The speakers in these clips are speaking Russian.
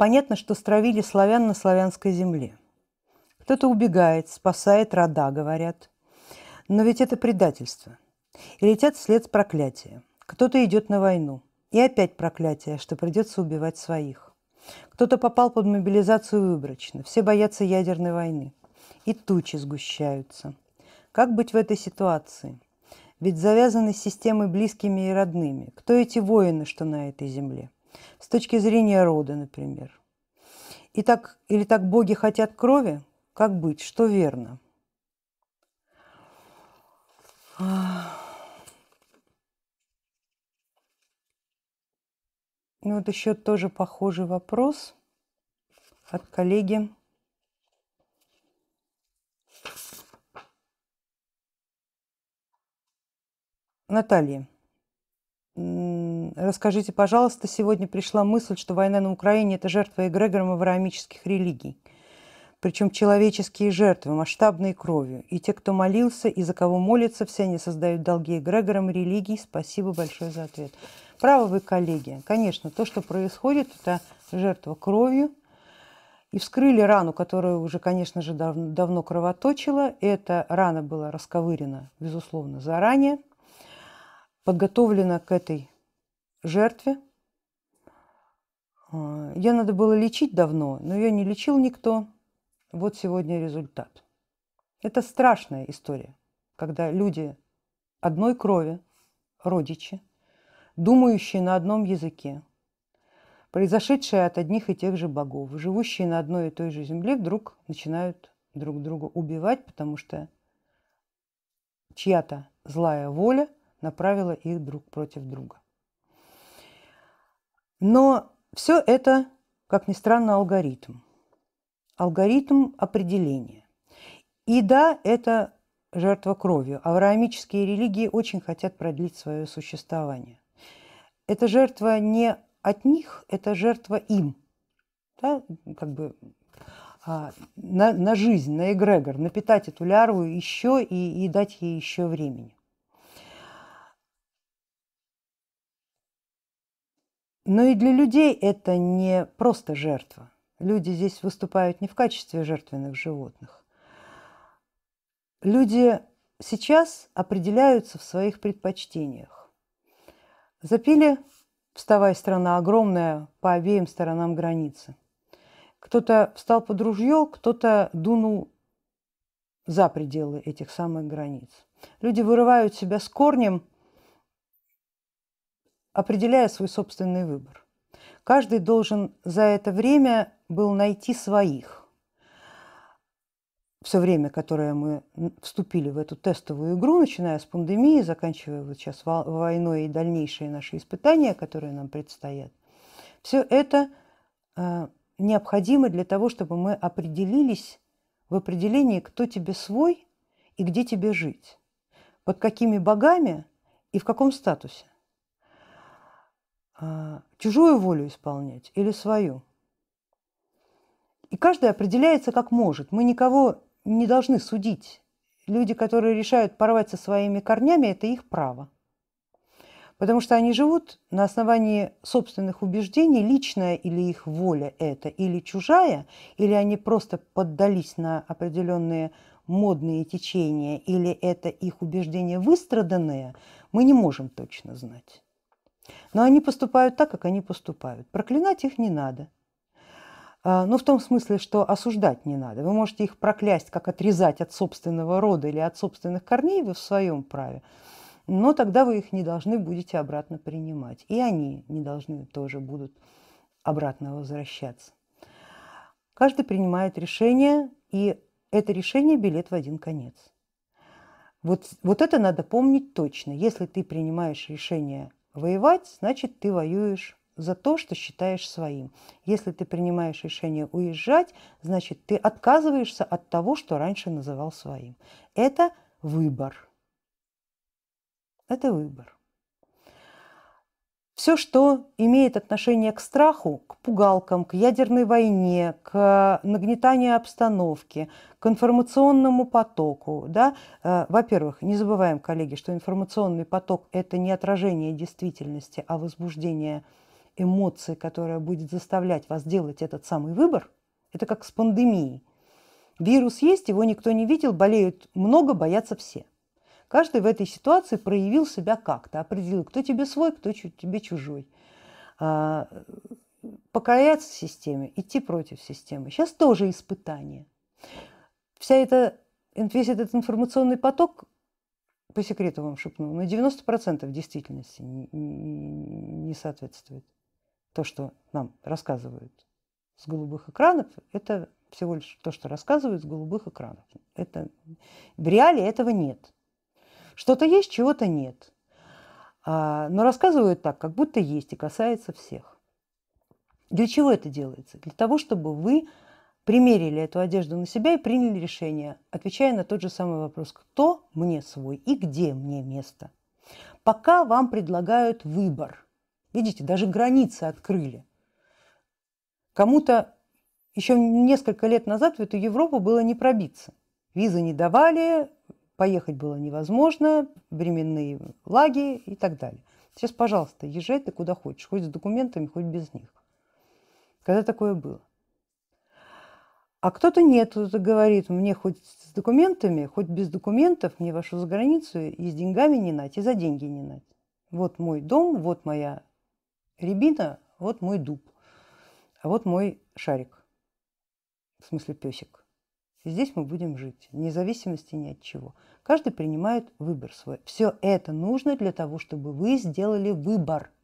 Понятно, что стравили славян на славянской земле. Кто-то убегает, спасает рода, говорят. Но ведь это предательство. И летят вслед проклятия. Кто-то идет на войну. И опять проклятие, что придется убивать своих. Кто-то попал под мобилизацию выборочно. Все боятся ядерной войны. И тучи сгущаются. Как быть в этой ситуации? Ведь завязаны с системой близкими и родными. Кто эти воины, что на этой земле? С точки зрения рода, например. И так, или так боги хотят крови? Как быть? Что верно? Ну вот еще тоже похожий вопрос от коллеги. Наталья, расскажите, пожалуйста, сегодня пришла мысль, что война на Украине – это жертва эгрегором авраамических религий. Причем человеческие жертвы, масштабные кровью. И те, кто молился, и за кого молятся, все они создают долги эгрегорам религий. Спасибо большое за ответ. Правы вы, коллеги. Конечно, то, что происходит, это жертва кровью. И вскрыли рану, которая уже, конечно же, дав давно кровоточила. Эта рана была расковырена, безусловно, заранее. Подготовлена к этой жертве. А, ее надо было лечить давно, но ее не лечил никто. Вот сегодня результат. Это страшная история, когда люди одной крови, родичи, думающие на одном языке, произошедшие от одних и тех же богов, живущие на одной и той же земле, вдруг начинают друг друга убивать, потому что чья-то злая воля направила их друг против друга. Но все это, как ни странно, алгоритм алгоритм определения. И да, это жертва кровью. Авраамические религии очень хотят продлить свое существование. Это жертва не от них, это жертва им. Да? Как бы а, на, на жизнь, на эгрегор, напитать эту лярву еще и, и дать ей еще времени. Но и для людей это не просто жертва. Люди здесь выступают не в качестве жертвенных животных. Люди сейчас определяются в своих предпочтениях. Запили, вставая страна огромная по обеим сторонам границы. Кто-то встал под ружье, кто-то дунул за пределы этих самых границ. Люди вырывают себя с корнем, определяя свой собственный выбор. Каждый должен за это время был найти своих. Все время, которое мы вступили в эту тестовую игру, начиная с пандемии, заканчивая вот сейчас войной и дальнейшие наши испытания, которые нам предстоят, все это э, необходимо для того, чтобы мы определились в определении, кто тебе свой и где тебе жить, под какими богами и в каком статусе. Э, чужую волю исполнять или свою – и каждый определяется как может. Мы никого не должны судить. Люди, которые решают порвать со своими корнями, это их право. Потому что они живут на основании собственных убеждений, личная или их воля это, или чужая, или они просто поддались на определенные модные течения, или это их убеждения выстраданные, мы не можем точно знать. Но они поступают так, как они поступают. Проклинать их не надо – а, ну, в том смысле, что осуждать не надо. Вы можете их проклясть, как отрезать от собственного рода или от собственных корней, вы в своем праве. Но тогда вы их не должны будете обратно принимать. И они не должны тоже будут обратно возвращаться. Каждый принимает решение, и это решение билет в один конец. Вот, вот это надо помнить точно. Если ты принимаешь решение воевать, значит, ты воюешь за то, что считаешь своим. Если ты принимаешь решение уезжать, значит, ты отказываешься от того, что раньше называл своим. Это выбор. Это выбор. Все, что имеет отношение к страху, к пугалкам, к ядерной войне, к нагнетанию обстановки, к информационному потоку. Да? Э, во-первых, не забываем, коллеги, что информационный поток – это не отражение действительности, а возбуждение эмоции, которая будет заставлять вас делать этот самый выбор, это как с пандемией. Вирус есть, его никто не видел, болеют много, боятся все. Каждый в этой ситуации проявил себя как-то, определил, кто тебе свой, кто тебе чужой. А, покоряться системе, идти против системы. Сейчас тоже испытание. Вся эта, весь этот информационный поток, по секрету вам шепну, на 90% действительности не соответствует. То, что нам рассказывают с голубых экранов, это всего лишь то, что рассказывают с голубых экранов. Это, в реале этого нет. Что-то есть, чего-то нет. А, но рассказывают так, как будто есть и касается всех. Для чего это делается? Для того, чтобы вы примерили эту одежду на себя и приняли решение, отвечая на тот же самый вопрос, кто мне свой и где мне место. Пока вам предлагают выбор. Видите, даже границы открыли. Кому-то еще несколько лет назад в эту Европу было не пробиться. Визы не давали, поехать было невозможно, временные лаги и так далее. Сейчас, пожалуйста, езжай ты куда хочешь, хоть с документами, хоть без них. Когда такое было? А кто-то нет, кто-то говорит, мне хоть с документами, хоть без документов, мне вашу за границу и с деньгами не нать, и за деньги не нать. Вот мой дом, вот моя рябина, вот мой дуб, а вот мой шарик, в смысле песик. Здесь мы будем жить, вне зависимости ни от чего. Каждый принимает выбор свой. Все это нужно для того, чтобы вы сделали выбор –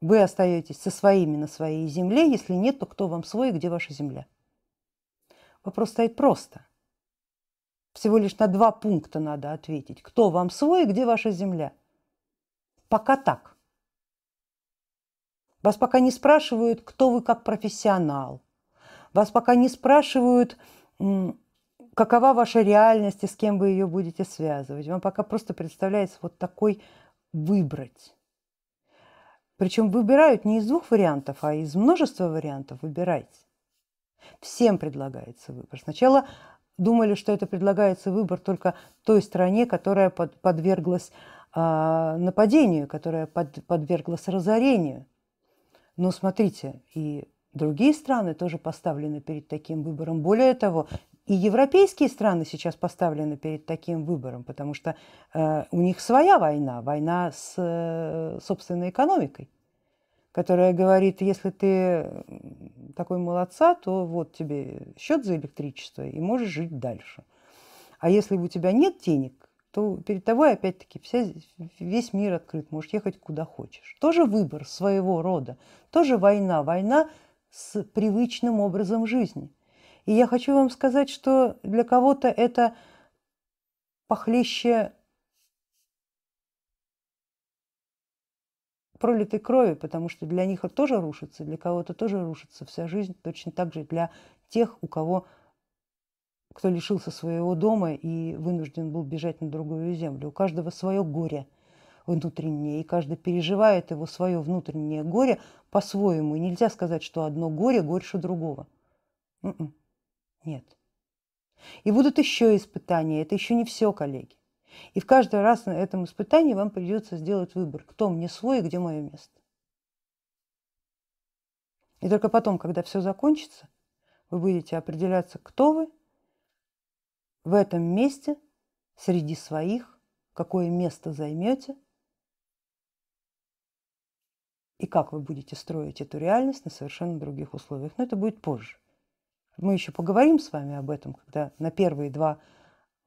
вы остаетесь со своими на своей земле, если нет, то кто вам свой и где ваша земля? Вопрос стоит просто. Всего лишь на два пункта надо ответить. Кто вам свой и где ваша земля? Пока так. Вас пока не спрашивают, кто вы как профессионал. Вас пока не спрашивают, какова ваша реальность и с кем вы ее будете связывать. Вам пока просто представляется вот такой выбрать. Причем выбирают не из двух вариантов, а из множества вариантов выбирайте. Всем предлагается выбор. Сначала думали, что это предлагается выбор только той стране, которая под, подверглась э, нападению, которая под, подверглась разорению. Но смотрите, и другие страны тоже поставлены перед таким выбором. Более того, и европейские страны сейчас поставлены перед таким выбором, потому что э, у них своя война, война с э, собственной экономикой, которая говорит, если ты такой молодца, то вот тебе счет за электричество и можешь жить дальше. А если у тебя нет денег, то перед тобой опять-таки вся, весь мир открыт, можешь ехать куда хочешь. Тоже выбор своего рода, тоже война, война с привычным образом жизни – и я хочу вам сказать, что для кого-то это похлеще пролитой крови, потому что для них это тоже рушится, для кого-то тоже рушится вся жизнь, точно так же для тех, у кого кто лишился своего дома и вынужден был бежать на другую землю. У каждого свое горе внутреннее, и каждый переживает его свое внутреннее горе по-своему. И нельзя сказать, что одно горе горше другого. М-м. Нет. И будут еще испытания. Это еще не все, коллеги. И в каждый раз на этом испытании вам придется сделать выбор, кто мне свой и где мое место. И только потом, когда все закончится, вы будете определяться, кто вы в этом месте среди своих, какое место займете и как вы будете строить эту реальность на совершенно других условиях. Но это будет позже. Мы еще поговорим с вами об этом, когда на первые два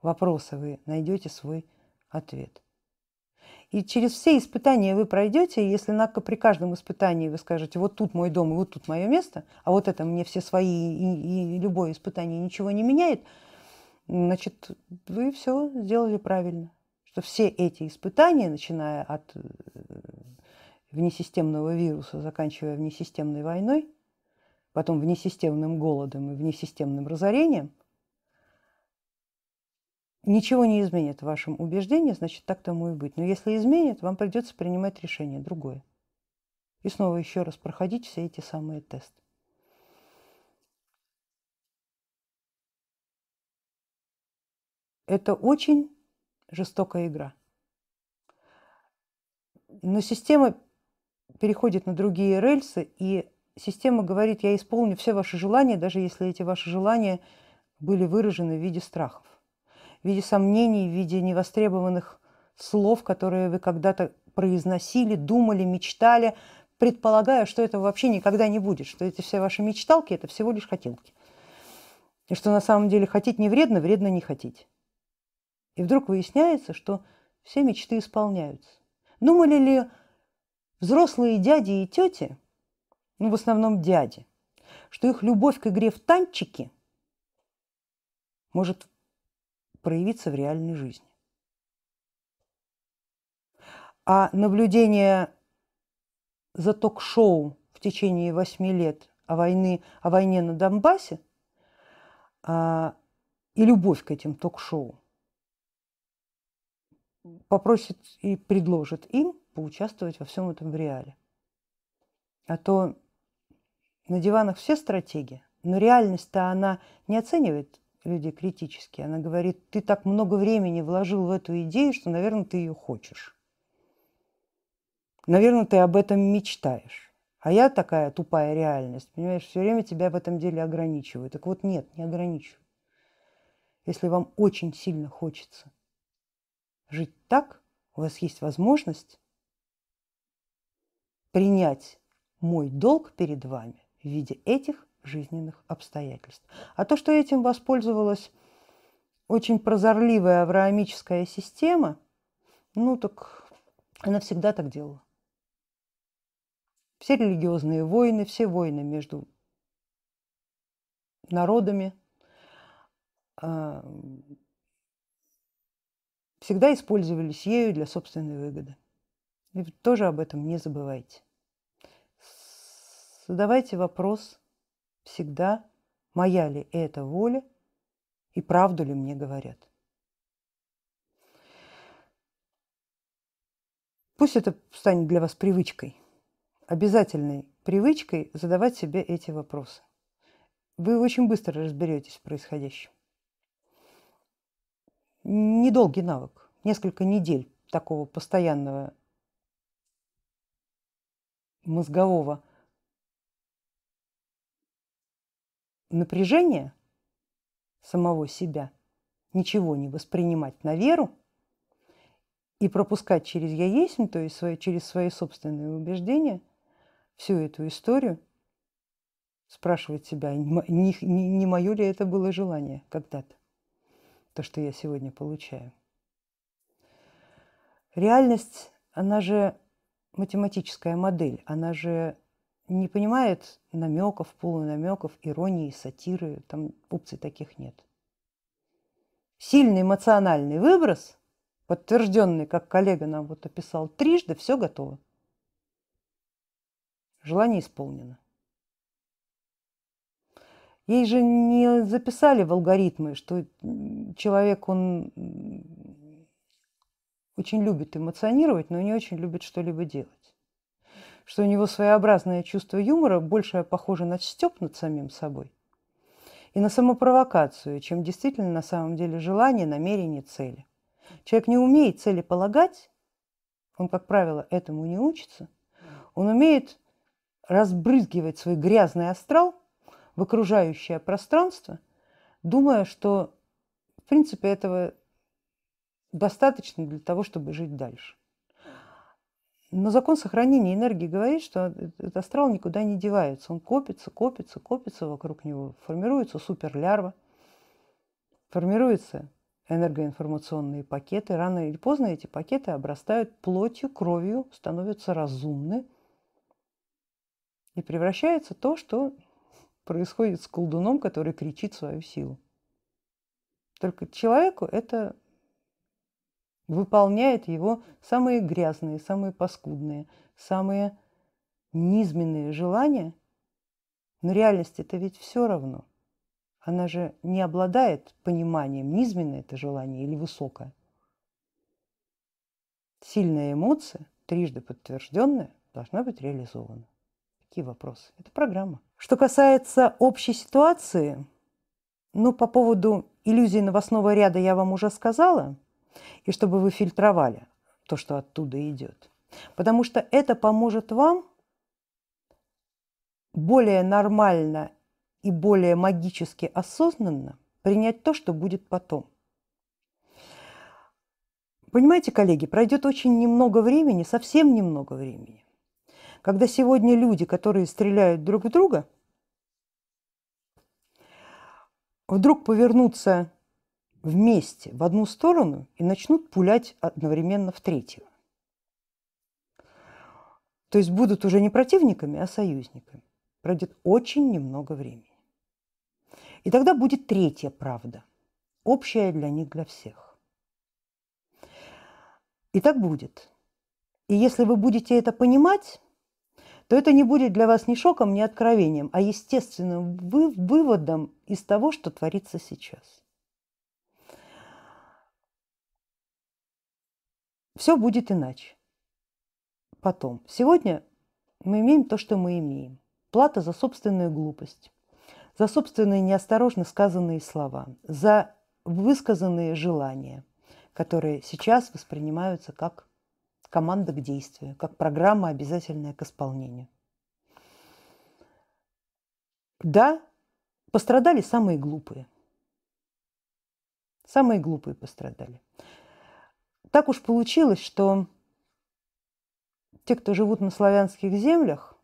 вопроса вы найдете свой ответ. И через все испытания вы пройдете, если на, при каждом испытании вы скажете, вот тут мой дом и вот тут мое место, а вот это мне все свои и, и любое испытание ничего не меняет, значит, вы все сделали правильно. Что все эти испытания, начиная от э, внесистемного вируса, заканчивая внесистемной войной, потом внесистемным голодом и внесистемным разорением, ничего не изменит в вашем убеждении, значит, так тому и быть. Но если изменит, вам придется принимать решение другое. И снова еще раз проходить все эти самые тесты. Это очень жестокая игра. Но система переходит на другие рельсы, и система говорит, я исполню все ваши желания, даже если эти ваши желания были выражены в виде страхов, в виде сомнений, в виде невостребованных слов, которые вы когда-то произносили, думали, мечтали, предполагая, что этого вообще никогда не будет, что эти все ваши мечталки – это всего лишь хотелки. И что на самом деле хотеть не вредно, вредно не хотеть. И вдруг выясняется, что все мечты исполняются. Думали ли взрослые дяди и тети, ну в основном дяди, что их любовь к игре в танчики может проявиться в реальной жизни? А наблюдение за ток-шоу в течение восьми лет о, войны, о войне на Донбассе а, и любовь к этим ток-шоу попросит и предложит им поучаствовать во всем этом в реале. А то на диванах все стратегии, но реальность-то она не оценивает людей критически. Она говорит, ты так много времени вложил в эту идею, что, наверное, ты ее хочешь. Наверное, ты об этом мечтаешь. А я такая тупая реальность, понимаешь, все время тебя в этом деле ограничиваю. Так вот, нет, не ограничиваю. Если вам очень сильно хочется жить так, у вас есть возможность принять мой долг перед вами в виде этих жизненных обстоятельств. А то, что этим воспользовалась очень прозорливая авраамическая система, ну так она всегда так делала. Все религиозные войны, все войны между народами а, всегда использовались ею для собственной выгоды. И тоже об этом не забывайте. Задавайте вопрос всегда, моя ли это воля и правду ли мне говорят. Пусть это станет для вас привычкой, обязательной привычкой задавать себе эти вопросы. Вы очень быстро разберетесь в происходящем. Недолгий навык, несколько недель такого постоянного мозгового напряжения самого себя, ничего не воспринимать на веру и пропускать через «я есть», то есть через свои собственные убеждения, всю эту историю, спрашивать себя, не, не, не мое ли это было желание когда-то, то, что я сегодня получаю. Реальность, она же математическая модель, она же не понимает намеков, полунамеков, иронии, сатиры, там опций таких нет. Сильный эмоциональный выброс, подтвержденный, как коллега нам вот описал, трижды, все готово. Желание исполнено. Ей же не записали в алгоритмы, что человек, он очень любит эмоционировать, но не очень любит что-либо делать что у него своеобразное чувство юмора больше похоже на степ над самим собой и на самопровокацию, чем действительно на самом деле желание, намерение, цели. Человек не умеет цели полагать, он, как правило, этому не учится, он умеет разбрызгивать свой грязный астрал в окружающее пространство, думая, что в принципе этого достаточно для того, чтобы жить дальше. Но закон сохранения энергии говорит, что этот астрал никуда не девается. Он копится, копится, копится вокруг него. Формируется суперлярва, формируются энергоинформационные пакеты. Рано или поздно эти пакеты обрастают плотью, кровью, становятся разумны. И превращается то, что происходит с колдуном, который кричит свою силу. Только человеку это выполняет его самые грязные, самые паскудные, самые низменные желания. Но реальность это ведь все равно. Она же не обладает пониманием, низменное это желание или высокое. Сильная эмоция, трижды подтвержденная, должна быть реализована. Какие вопросы? Это программа. Что касается общей ситуации, ну, по поводу иллюзии новостного ряда я вам уже сказала – и чтобы вы фильтровали то, что оттуда идет. Потому что это поможет вам более нормально и более магически осознанно принять то, что будет потом. Понимаете, коллеги, пройдет очень немного времени, совсем немного времени, когда сегодня люди, которые стреляют друг в друга, вдруг повернутся вместе в одну сторону и начнут пулять одновременно в третью. То есть будут уже не противниками, а союзниками. Пройдет очень немного времени. И тогда будет третья правда, общая для них, для всех. И так будет. И если вы будете это понимать, то это не будет для вас ни шоком, ни откровением, а естественным выводом из того, что творится сейчас. Все будет иначе потом. Сегодня мы имеем то, что мы имеем. Плата за собственную глупость, за собственные неосторожно сказанные слова, за высказанные желания, которые сейчас воспринимаются как команда к действию, как программа, обязательная к исполнению. Да, пострадали самые глупые. Самые глупые пострадали. Так уж получилось, что те, кто живут на славянских землях,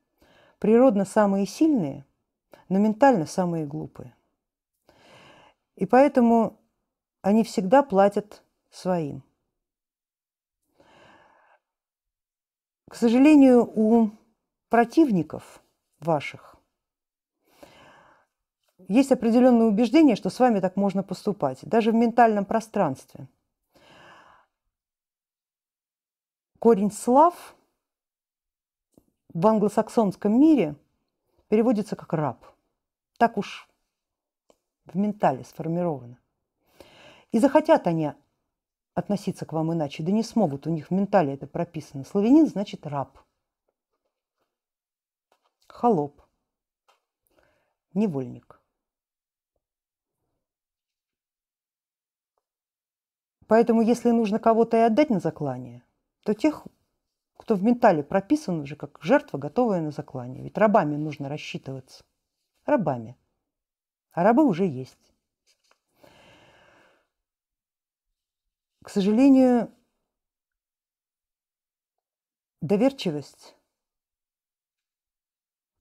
природно самые сильные, но ментально самые глупые. И поэтому они всегда платят своим. К сожалению, у противников ваших есть определенное убеждение, что с вами так можно поступать, даже в ментальном пространстве. Корень слав в англосаксонском мире переводится как раб. Так уж в ментале сформировано. И захотят они относиться к вам иначе, да не смогут, у них в ментале это прописано. Славянин значит раб, холоп, невольник. Поэтому, если нужно кого-то и отдать на заклание, то тех, кто в ментале прописан уже как жертва, готовая на заклание. Ведь рабами нужно рассчитываться. Рабами. А рабы уже есть. К сожалению, доверчивость,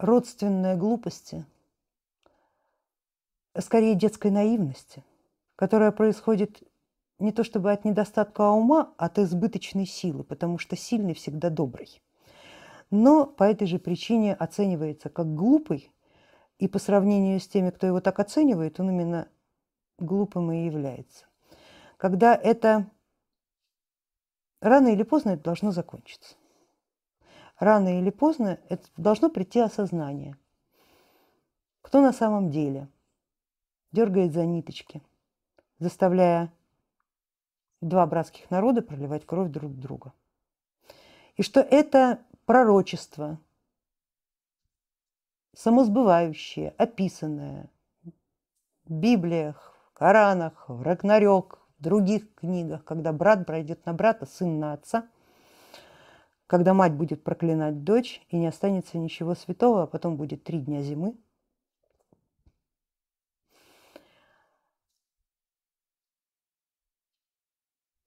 родственная глупости, скорее детской наивности, которая происходит не то чтобы от недостатка ума, а от избыточной силы, потому что сильный всегда добрый. Но по этой же причине оценивается как глупый, и по сравнению с теми, кто его так оценивает, он именно глупым и является. Когда это рано или поздно это должно закончиться. Рано или поздно это должно прийти осознание. Кто на самом деле дергает за ниточки, заставляя два братских народа проливать кровь друг друга. И что это пророчество, самосбывающее, описанное в Библиях, в Коранах, в Рагнарёк, других книгах, когда брат пройдет на брата, сын на отца, когда мать будет проклинать дочь, и не останется ничего святого, а потом будет три дня зимы –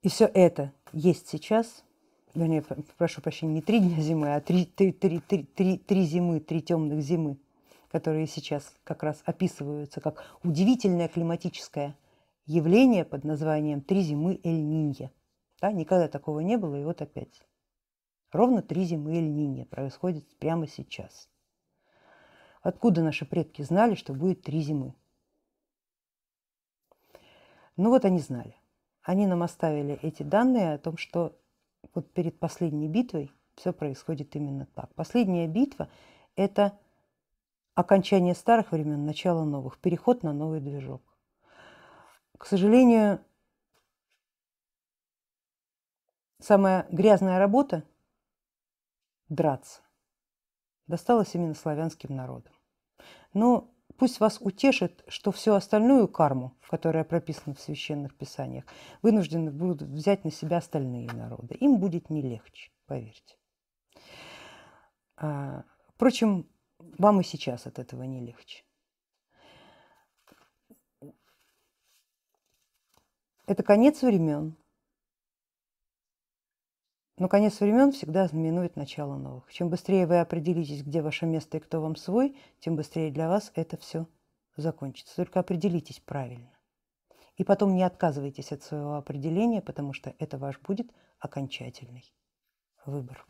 И все это есть сейчас, вернее, прошу прощения, не три дня зимы, а три, три, три, три, три, три зимы, три темных зимы, которые сейчас как раз описываются как удивительное климатическое явление под названием «Три зимы Эль-Нинья». Да, никогда такого не было, и вот опять. Ровно три зимы Эль-Нинья происходит прямо сейчас. Откуда наши предки знали, что будет три зимы? Ну вот они знали они нам оставили эти данные о том, что вот перед последней битвой все происходит именно так. Последняя битва – это окончание старых времен, начало новых, переход на новый движок. К сожалению, самая грязная работа – драться – досталась именно славянским народам. Но Пусть вас утешит, что всю остальную карму, которая прописана в священных писаниях, вынуждены будут взять на себя остальные народы. Им будет не легче, поверьте. А, впрочем, вам и сейчас от этого не легче. Это конец времен. Но конец времен всегда знаменует начало новых. Чем быстрее вы определитесь, где ваше место и кто вам свой, тем быстрее для вас это все закончится. Только определитесь правильно. И потом не отказывайтесь от своего определения, потому что это ваш будет окончательный выбор.